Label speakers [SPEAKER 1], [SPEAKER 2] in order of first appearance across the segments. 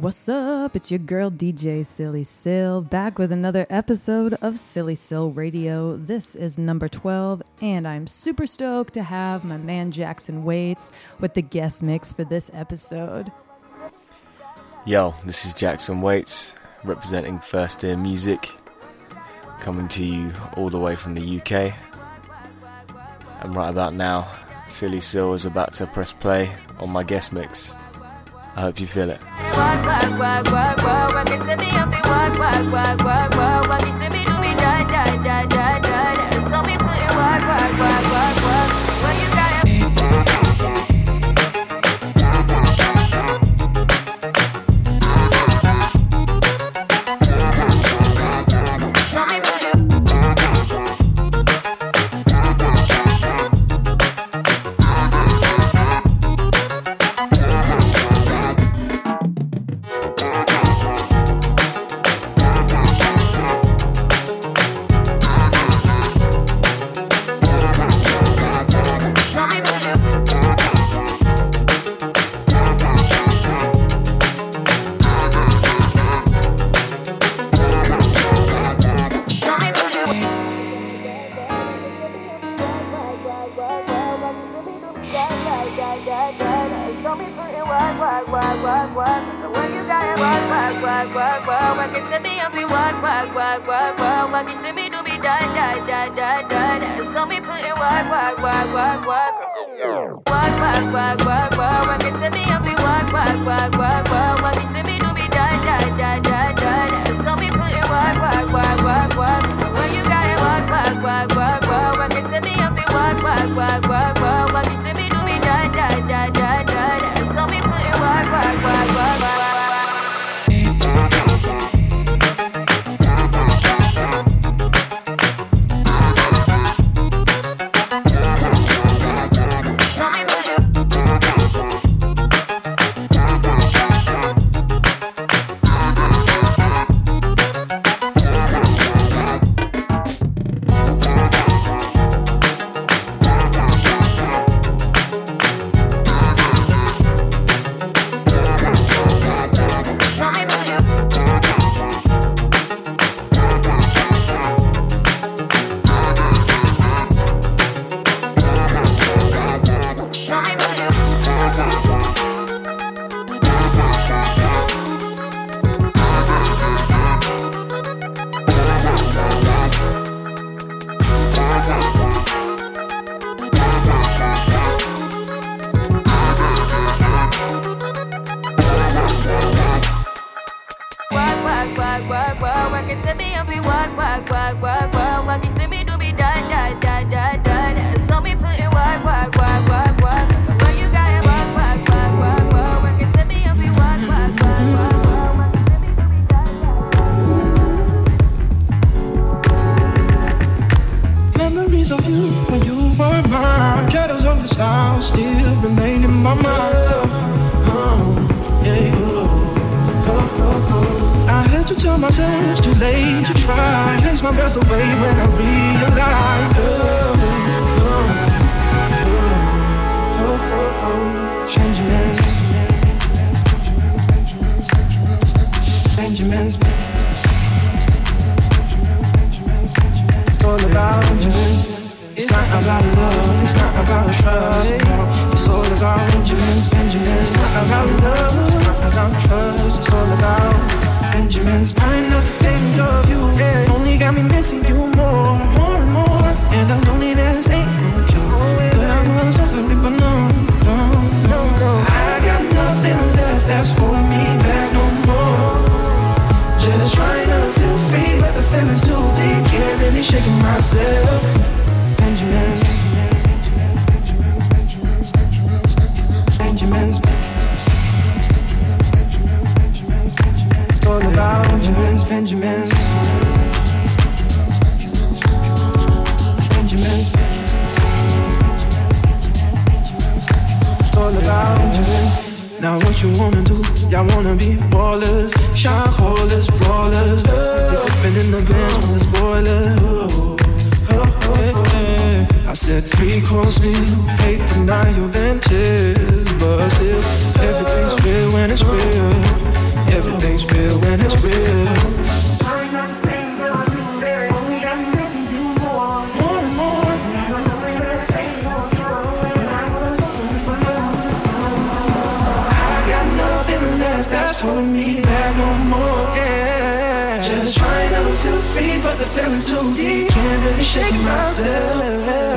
[SPEAKER 1] What's up? It's your girl DJ Silly Sill back with another episode of Silly Sill Radio. This is number 12, and I'm super stoked to have my man Jackson Waits with the guest mix for this episode.
[SPEAKER 2] Yo, this is Jackson Waits representing First Ear Music, coming to you all the way from the UK. And right about now, Silly Sill is about to press play on my guest mix. I hope you feel it.
[SPEAKER 3] Work, work, work, about love, it's not about trust. It's all about Benjamins, Benjamins. It's not about love,
[SPEAKER 4] it's not about trust. It's all about Benjamins. I never think of you, yeah. Only got me missing you more, more and more. And the loneliness ain't no cure. But I'm gonna suffer, but no, no, no, no. I got nothing left that's holding me back no more. Just trying to feel free, but the feeling's too deep. Can't really shake myself. Benjamins. Benjamins. It's all about Benjamins. Now what you wanna do? Y'all wanna be ballers, shot callers, brawlers. They flipping in the
[SPEAKER 5] bench with the spoiler. Oh, oh, oh, I said three calls me, hate deny your
[SPEAKER 4] ventures, but still everything's real when it's real. Everything's real when it's real. deep, can't really shake myself.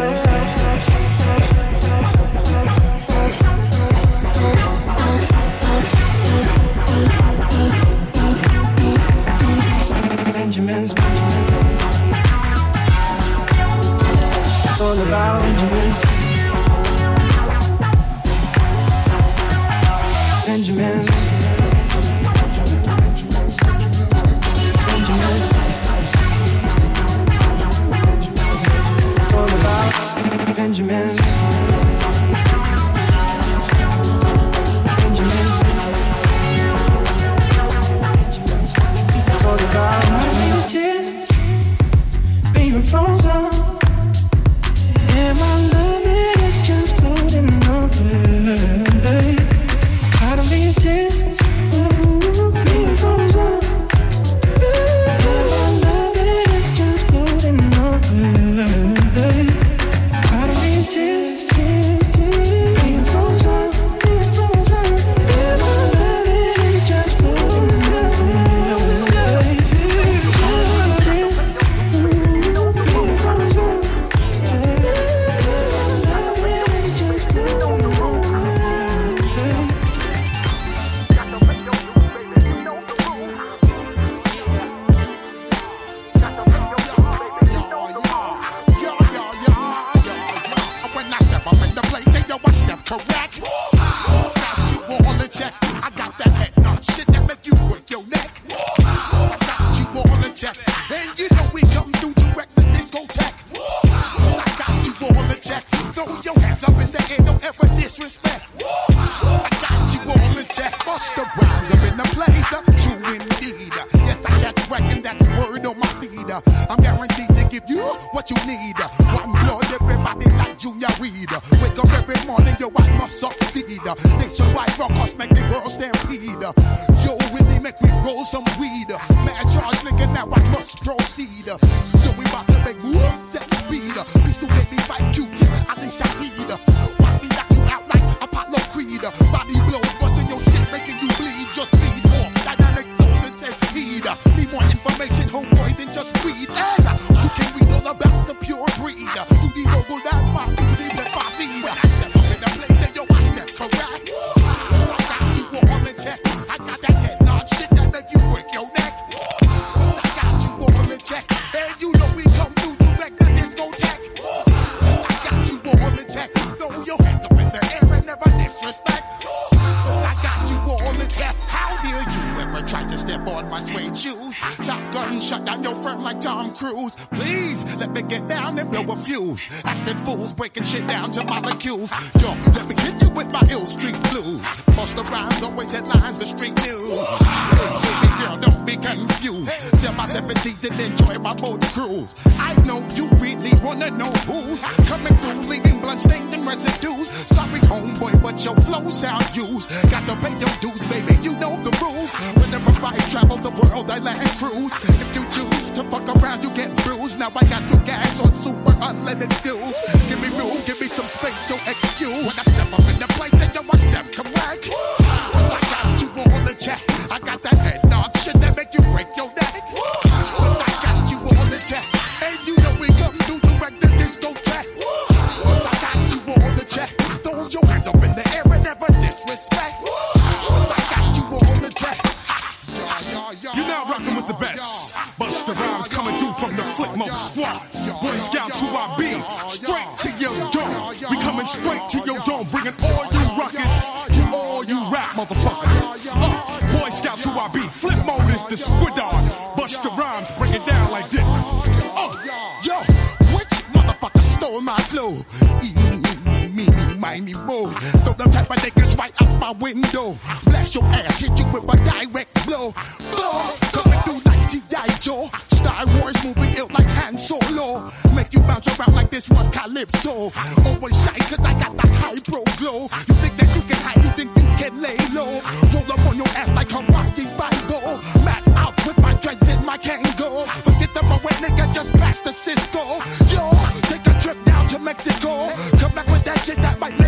[SPEAKER 4] Blast your ass, hit you with a direct blow. Blow, coming through like G.I. Joe. Star Wars moving ill like Han Solo. Make you bounce around like this was Calypso. Always shy, cause I got that high pro glow. You think that you can hide, you think you can lay low. Roll up on your ass like Hawaii Five-O. Mac out with my dreads in my Kangol. Forget the my way, nigga, just bash the Cisco. Yo, take a trip down to Mexico. Come back with that shit that might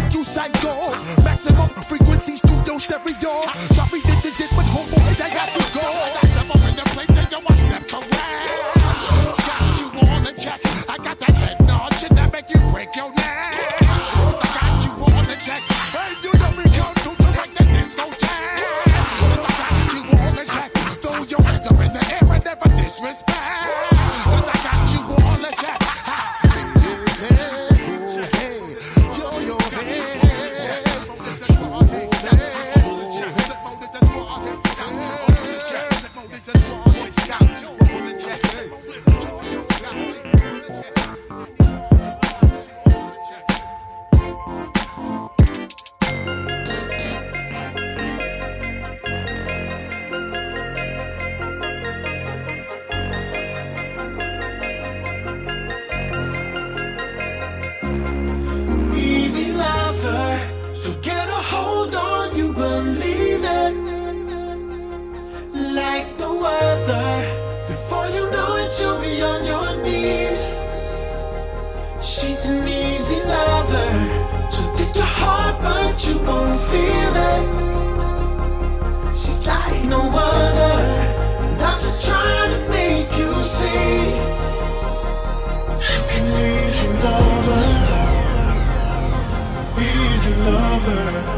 [SPEAKER 6] over.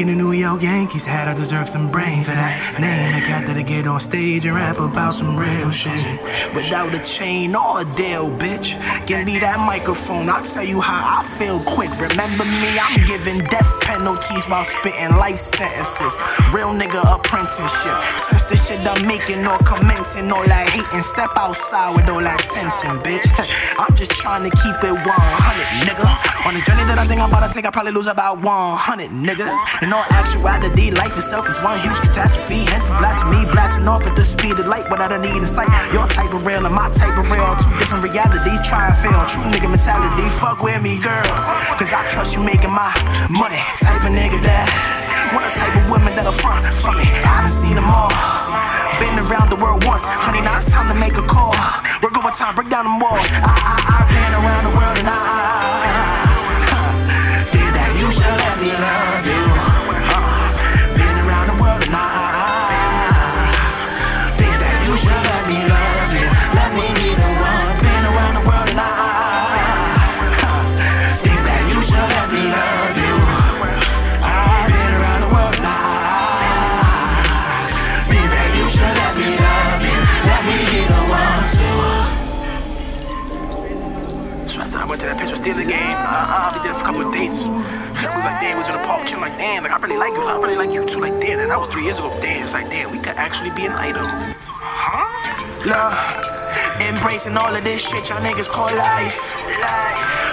[SPEAKER 6] In the
[SPEAKER 7] New York Yankees hat. I deserve some brain for that name. A cat that'll get on stage and rap about some real shit. Without a chain or a deal, bitch. Give me that microphone, I'll tell you how I feel quick. Remember me, I'm giving death penalties while spitting life sentences. Real nigga apprenticeship. The shit I'm making or commencing, all that hating, step outside with all that tension, bitch. I'm just trying to keep it 100, nigga. On the journey that I think I'm about to take, I probably lose about 100 niggas. In all actuality, life itself is one huge catastrophe. Hence the blasphemy, blasting off at the speed of light without a need in sight. Your type of real and my type of real two different realities. Try and fail, true nigga mentality. Fuck with me, girl. Cause I trust you making my money. Type of nigga that. Want a type of women that'll front for me. I've seen them all. Been around the world once. Honey, now it's time to make a call. Work overtime, break down them walls. I, I, I've been around the world and I, I, I think that you should let me love you. Damn, like I really like you, I really like you too, like, damn, and that was three years ago. Damn, it's like, damn, we could actually be an item. Huh? Love, embracing all of this shit y'all niggas call life.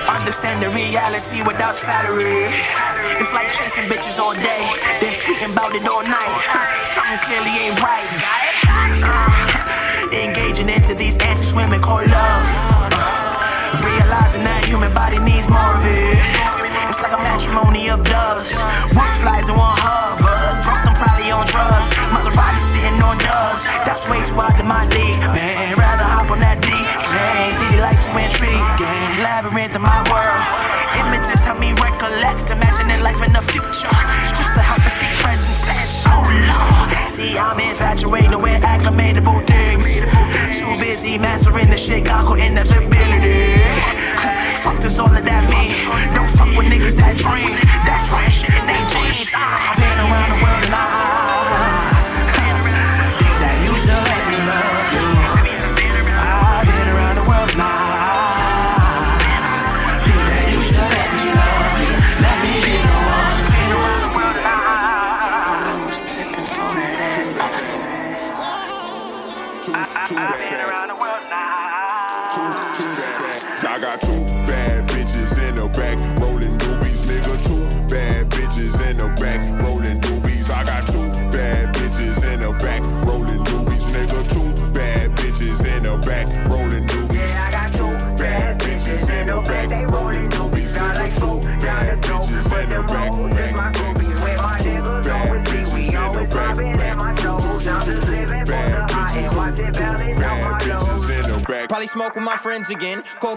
[SPEAKER 7] Understand the reality without salary. It's like chasing bitches all day, then tweeting about it all night. Something clearly ain't right, guy. Uh, engaging into these antics women call love. Realizing that human body needs more of it. Like a matrimony of doves. One flies and one hovers. Broke them probably on drugs. Maserati sitting on doves. That's way too out of my league. Man, rather hop on that D train. City lights too intriguing. Labyrinth of my world. Images help me recollect. Imagining life in the future. Just to help us keep present tense. Oh Lord. See, I'm infatuated with acclimatable things. Too busy mastering the Chicago inevitability. Fuck this all of that me. Don't fuck with niggas that dream. That fresh shit in they jeans. I've been around the world and I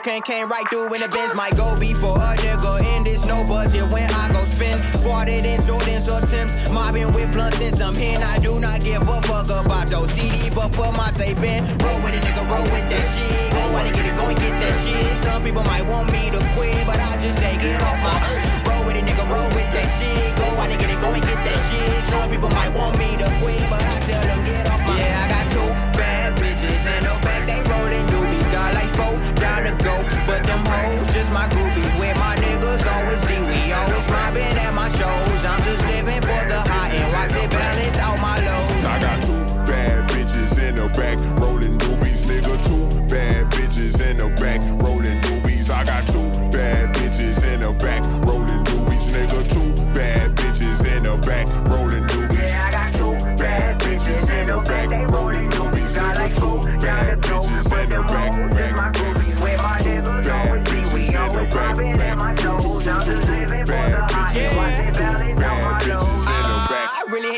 [SPEAKER 8] Cocaine came right through in the Benz. Might go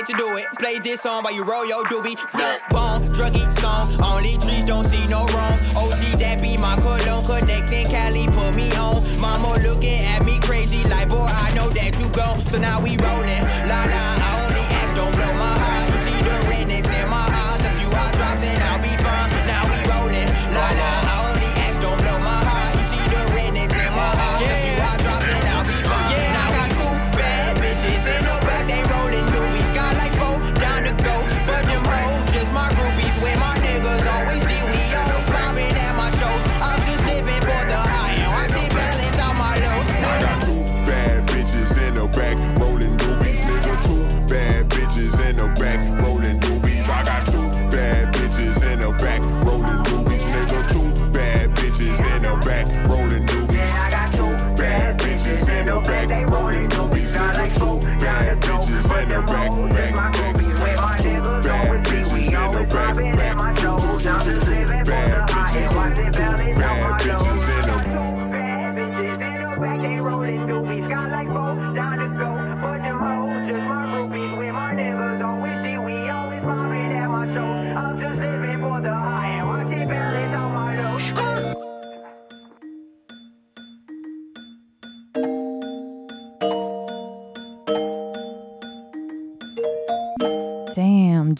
[SPEAKER 8] to do it. Play this song while you roll your doobie. Bomb, druggy song. Only trees don't see no wrong. OG, that be my cologne. Connecting Cali, put me on. Mama looking at me crazy like, boy, I know that you gone. So now we rolling. La la, I only ask, don't blow my heart. You see the redness in my eyes. A few hot drops and I'll be fine. Now we rolling. La la,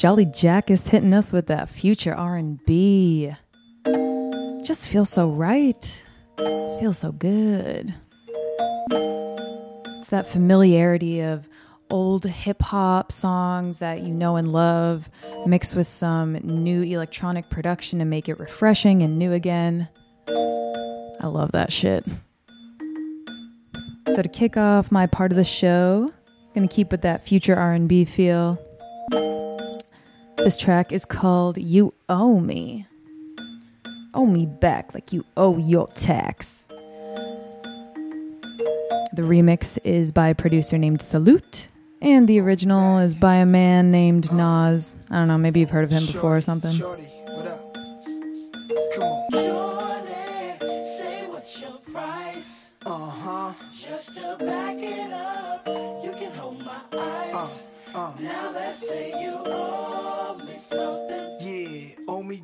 [SPEAKER 1] Jolly Jack is hitting us with that future R&B. Just feels so right. Feels so good. It's that familiarity of old hip hop songs that you know and love, mixed with some new electronic production to make it refreshing and new again. I love that shit. So to kick off my part of the show, I'm gonna keep with that future R&B feel. This track is called You Owe Me. Owe me back like you owe your tax. The remix is by a producer named Salute, and the original is by a man named Nas. I don't know, maybe you've heard of him before or something.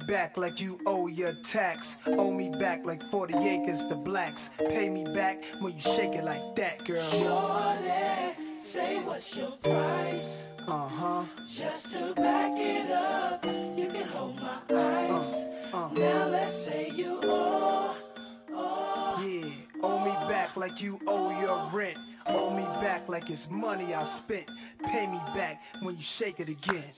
[SPEAKER 9] Back
[SPEAKER 3] like you owe your tax. Owe me back like 40 acres to blacks. Pay me back when you shake it like that, girl.
[SPEAKER 9] Shorty, say what's your price?
[SPEAKER 3] Uh huh.
[SPEAKER 9] Just to back it up, you can hold my eyes. Now let's say you owe.
[SPEAKER 3] Yeah, owe me back like you owe your rent. Owe me back like it's money I spent. Pay me back when you shake it again.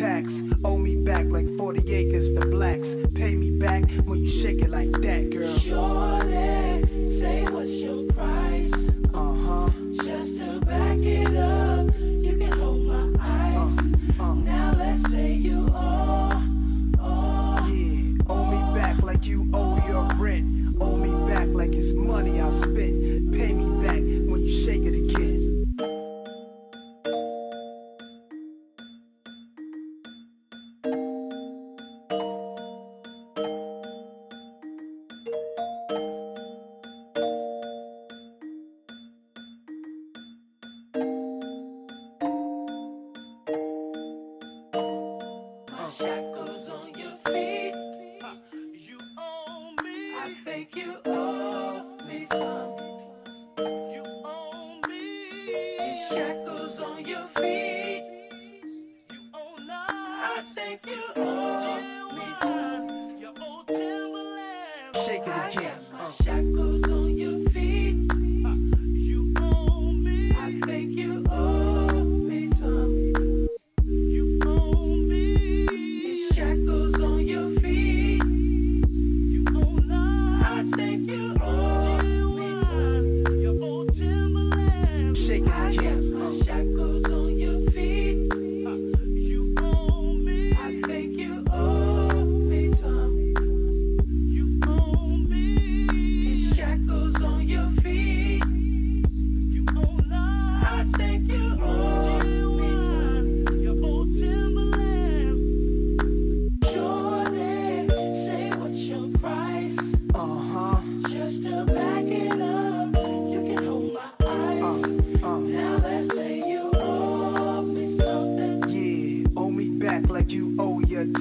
[SPEAKER 3] Tax. Owe me back like 40 acres to blacks. Pay me back when you shake it like that, girl.
[SPEAKER 9] Shorty, say what's your price?
[SPEAKER 3] Uh huh.
[SPEAKER 9] Just to back it up,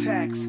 [SPEAKER 9] owe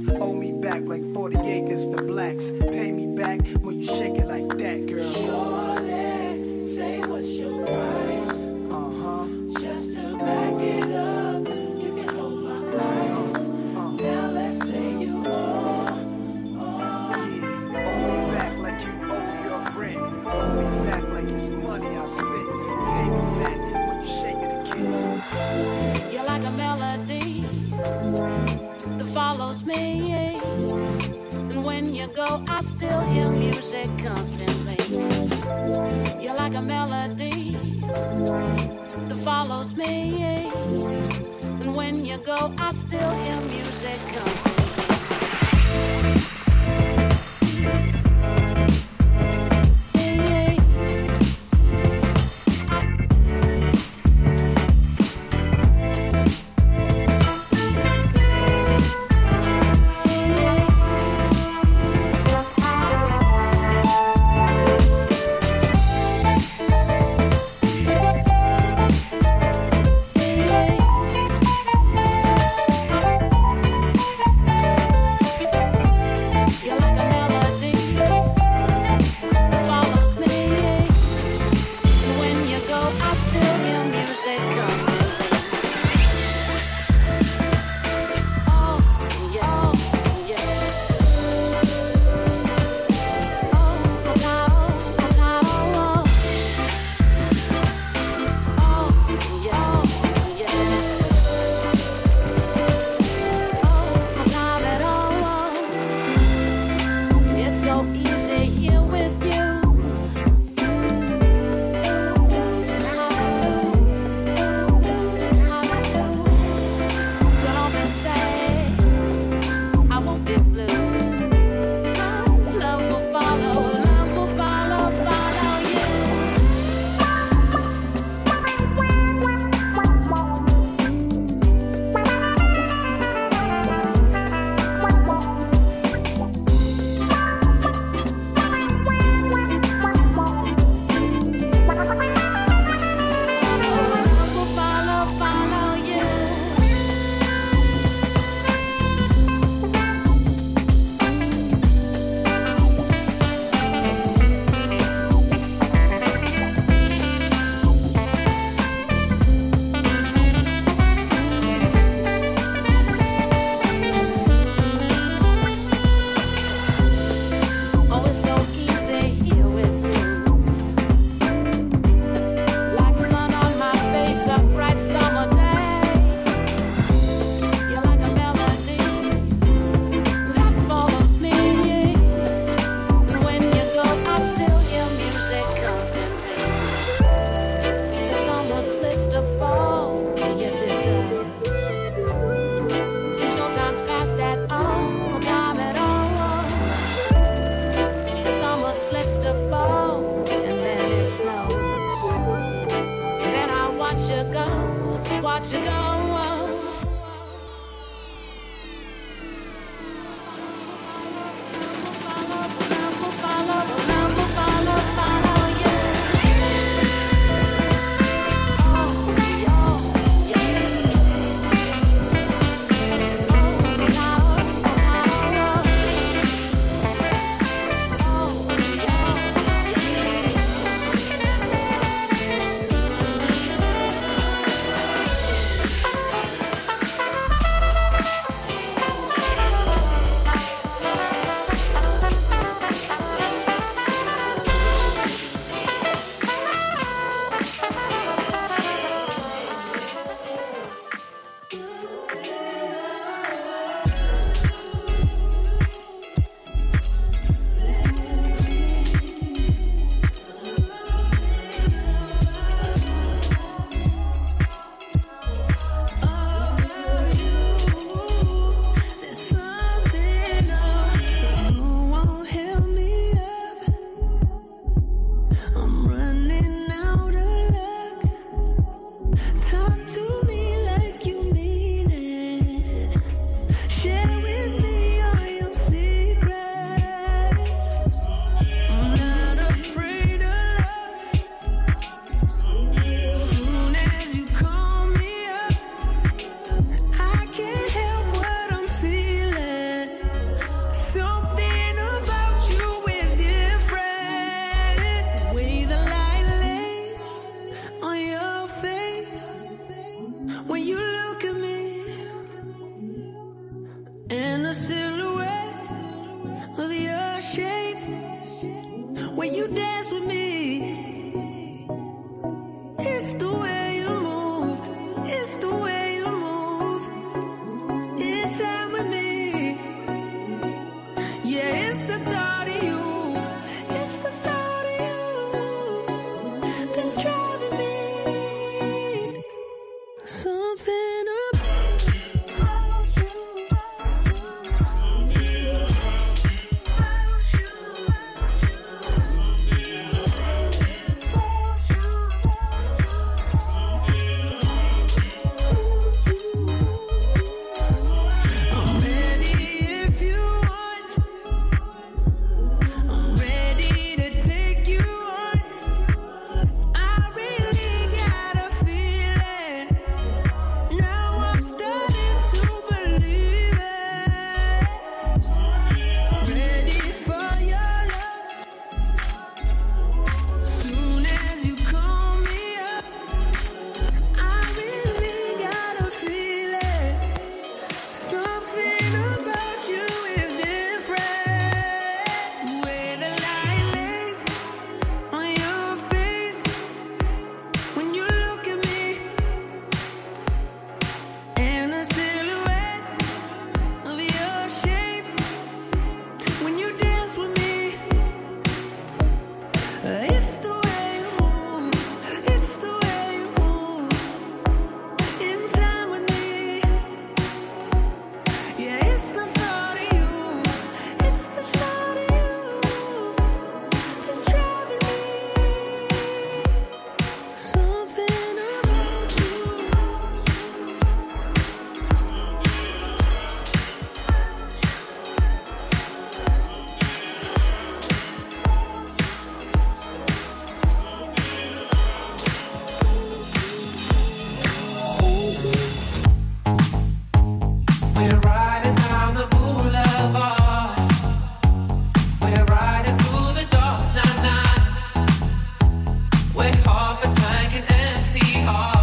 [SPEAKER 10] Something
[SPEAKER 11] heart.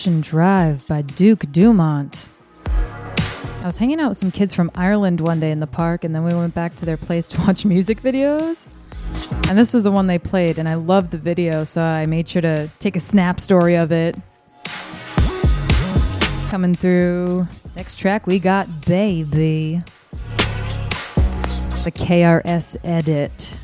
[SPEAKER 1] Ocean Drive by Duke Dumont. I was hanging out with some kids from Ireland one day in the park, and then we went back to their place to watch music videos. And this was the one they played, and I loved the video, so I made sure to take a snap story of it. Coming through. Next track, we got Baby. The KRS edit.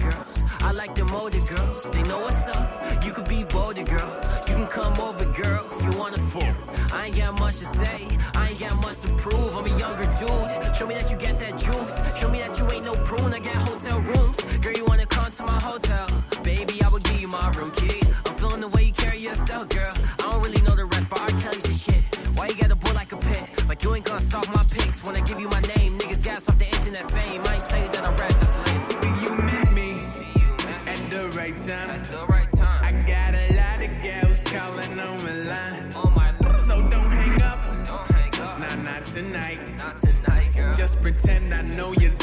[SPEAKER 12] girls. I like
[SPEAKER 8] them older girls. They know what's up. You could be bolder, girl. You can come over, girl, if you wanna fool. I ain't got much to say. I ain't got much to prove. I'm a younger dude. Show me that you get that juice. Show me that you ain't no prune. I got hotel rooms. Girl, you wanna come to my hotel? Baby, I will give you my room key. I'm feeling the way you carry yourself, girl. I don't really know the rest, but R. Kelly's the shit. Why you got a boy like a pit? Like you ain't gonna stalk my pics when I give you my name. Niggas gas off the internet fame.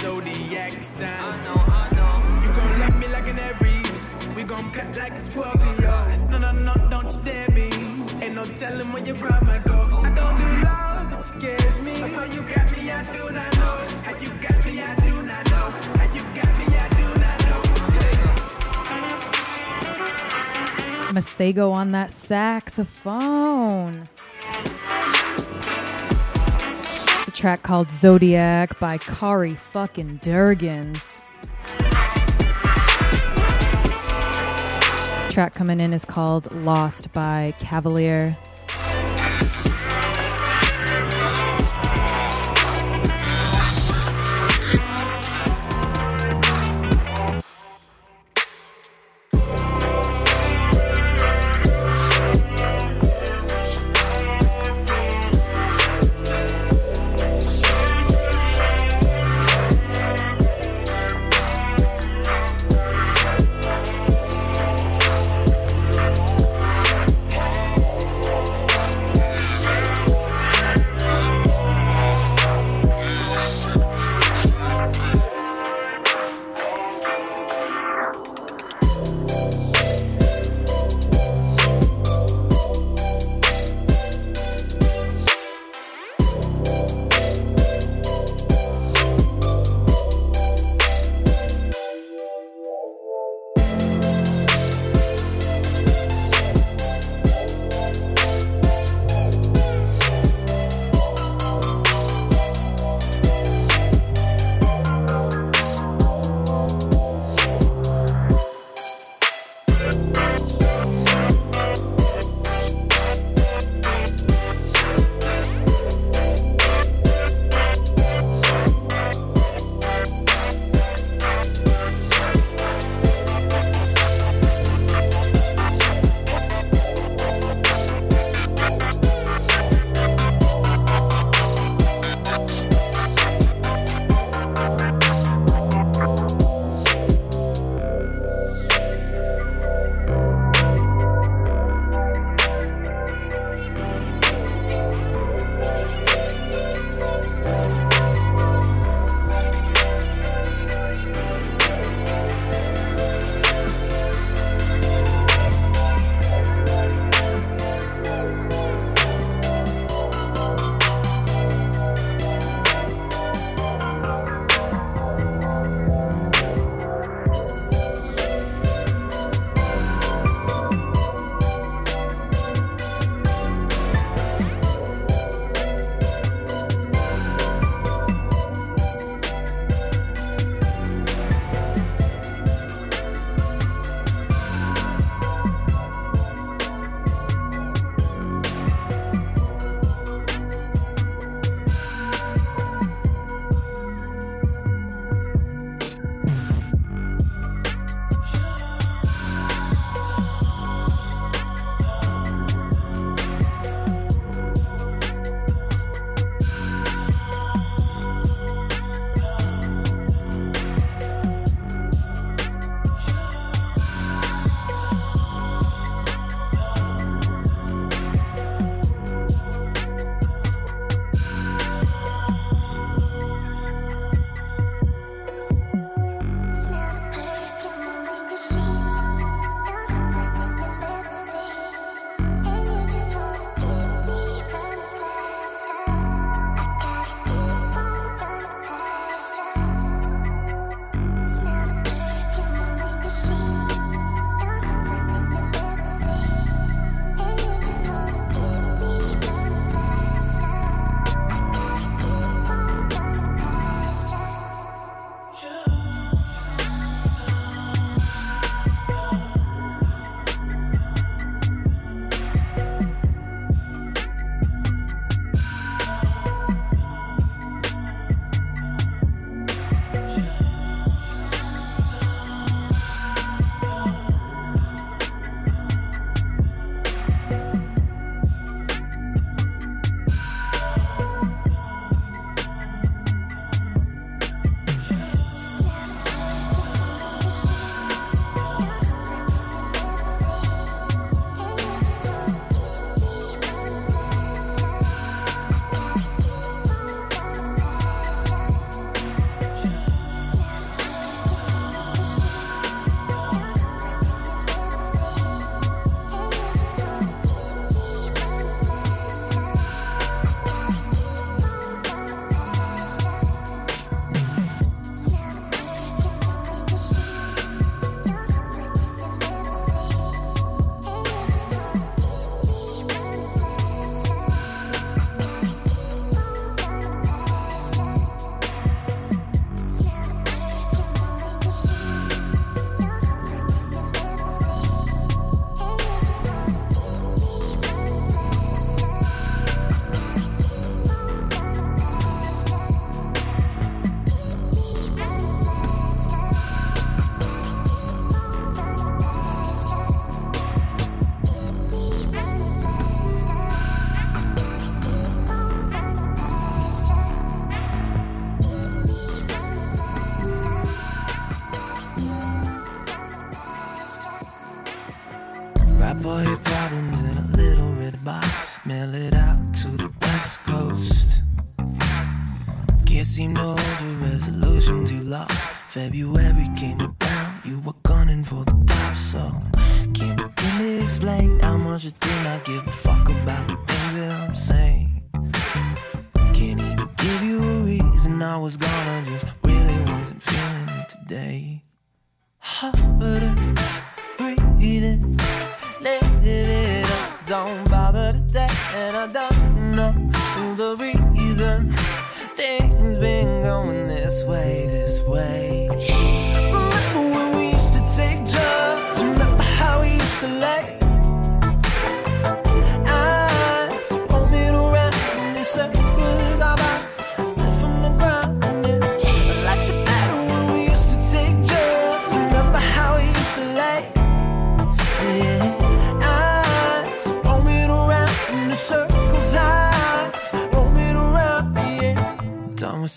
[SPEAKER 8] zodiac sign. I
[SPEAKER 12] know, I know. You gon' love me like an Aries. We gon' like a Scorpio. No, no, no, don't you dare me. Ain't no telling where your might go. I don't do love, scares me. How you got me, I do not know. How you got me, I do not know. How you got me, I do not know.
[SPEAKER 1] Masego on that saxophone. track called Zodiac by Kari fucking Durgans. Track coming in is called Lost by Cavalier.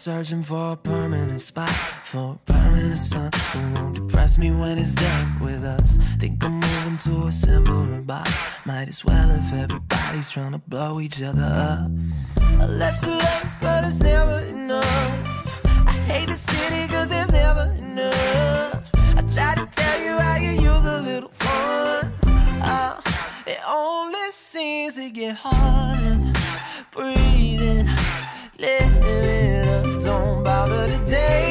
[SPEAKER 13] searching for a permanent spot, for a permanent sun who won't depress me when it's dark with us. Think I'm moving to a simpler box. Might as well if everybody's trying to blow each other up. I let you love, but it's never enough. I hate the city cause there's never enough. I try to tell you how you use a little fun. Uh, it only seems to get harder. Breathing,
[SPEAKER 14] living day.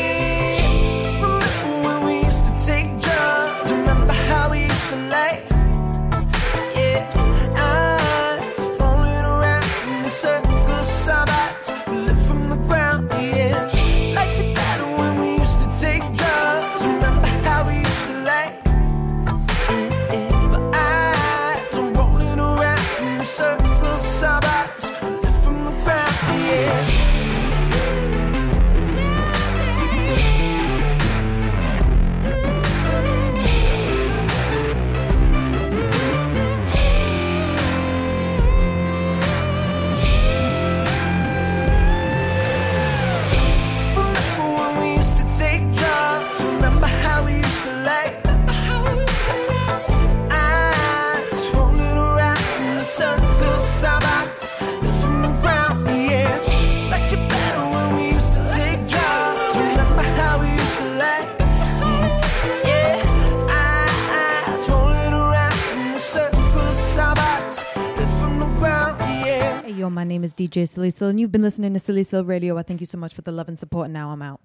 [SPEAKER 14] My name is DJ Silicil, and you've been listening to Silicil Radio. I thank you so much for the love and support, and now I'm out.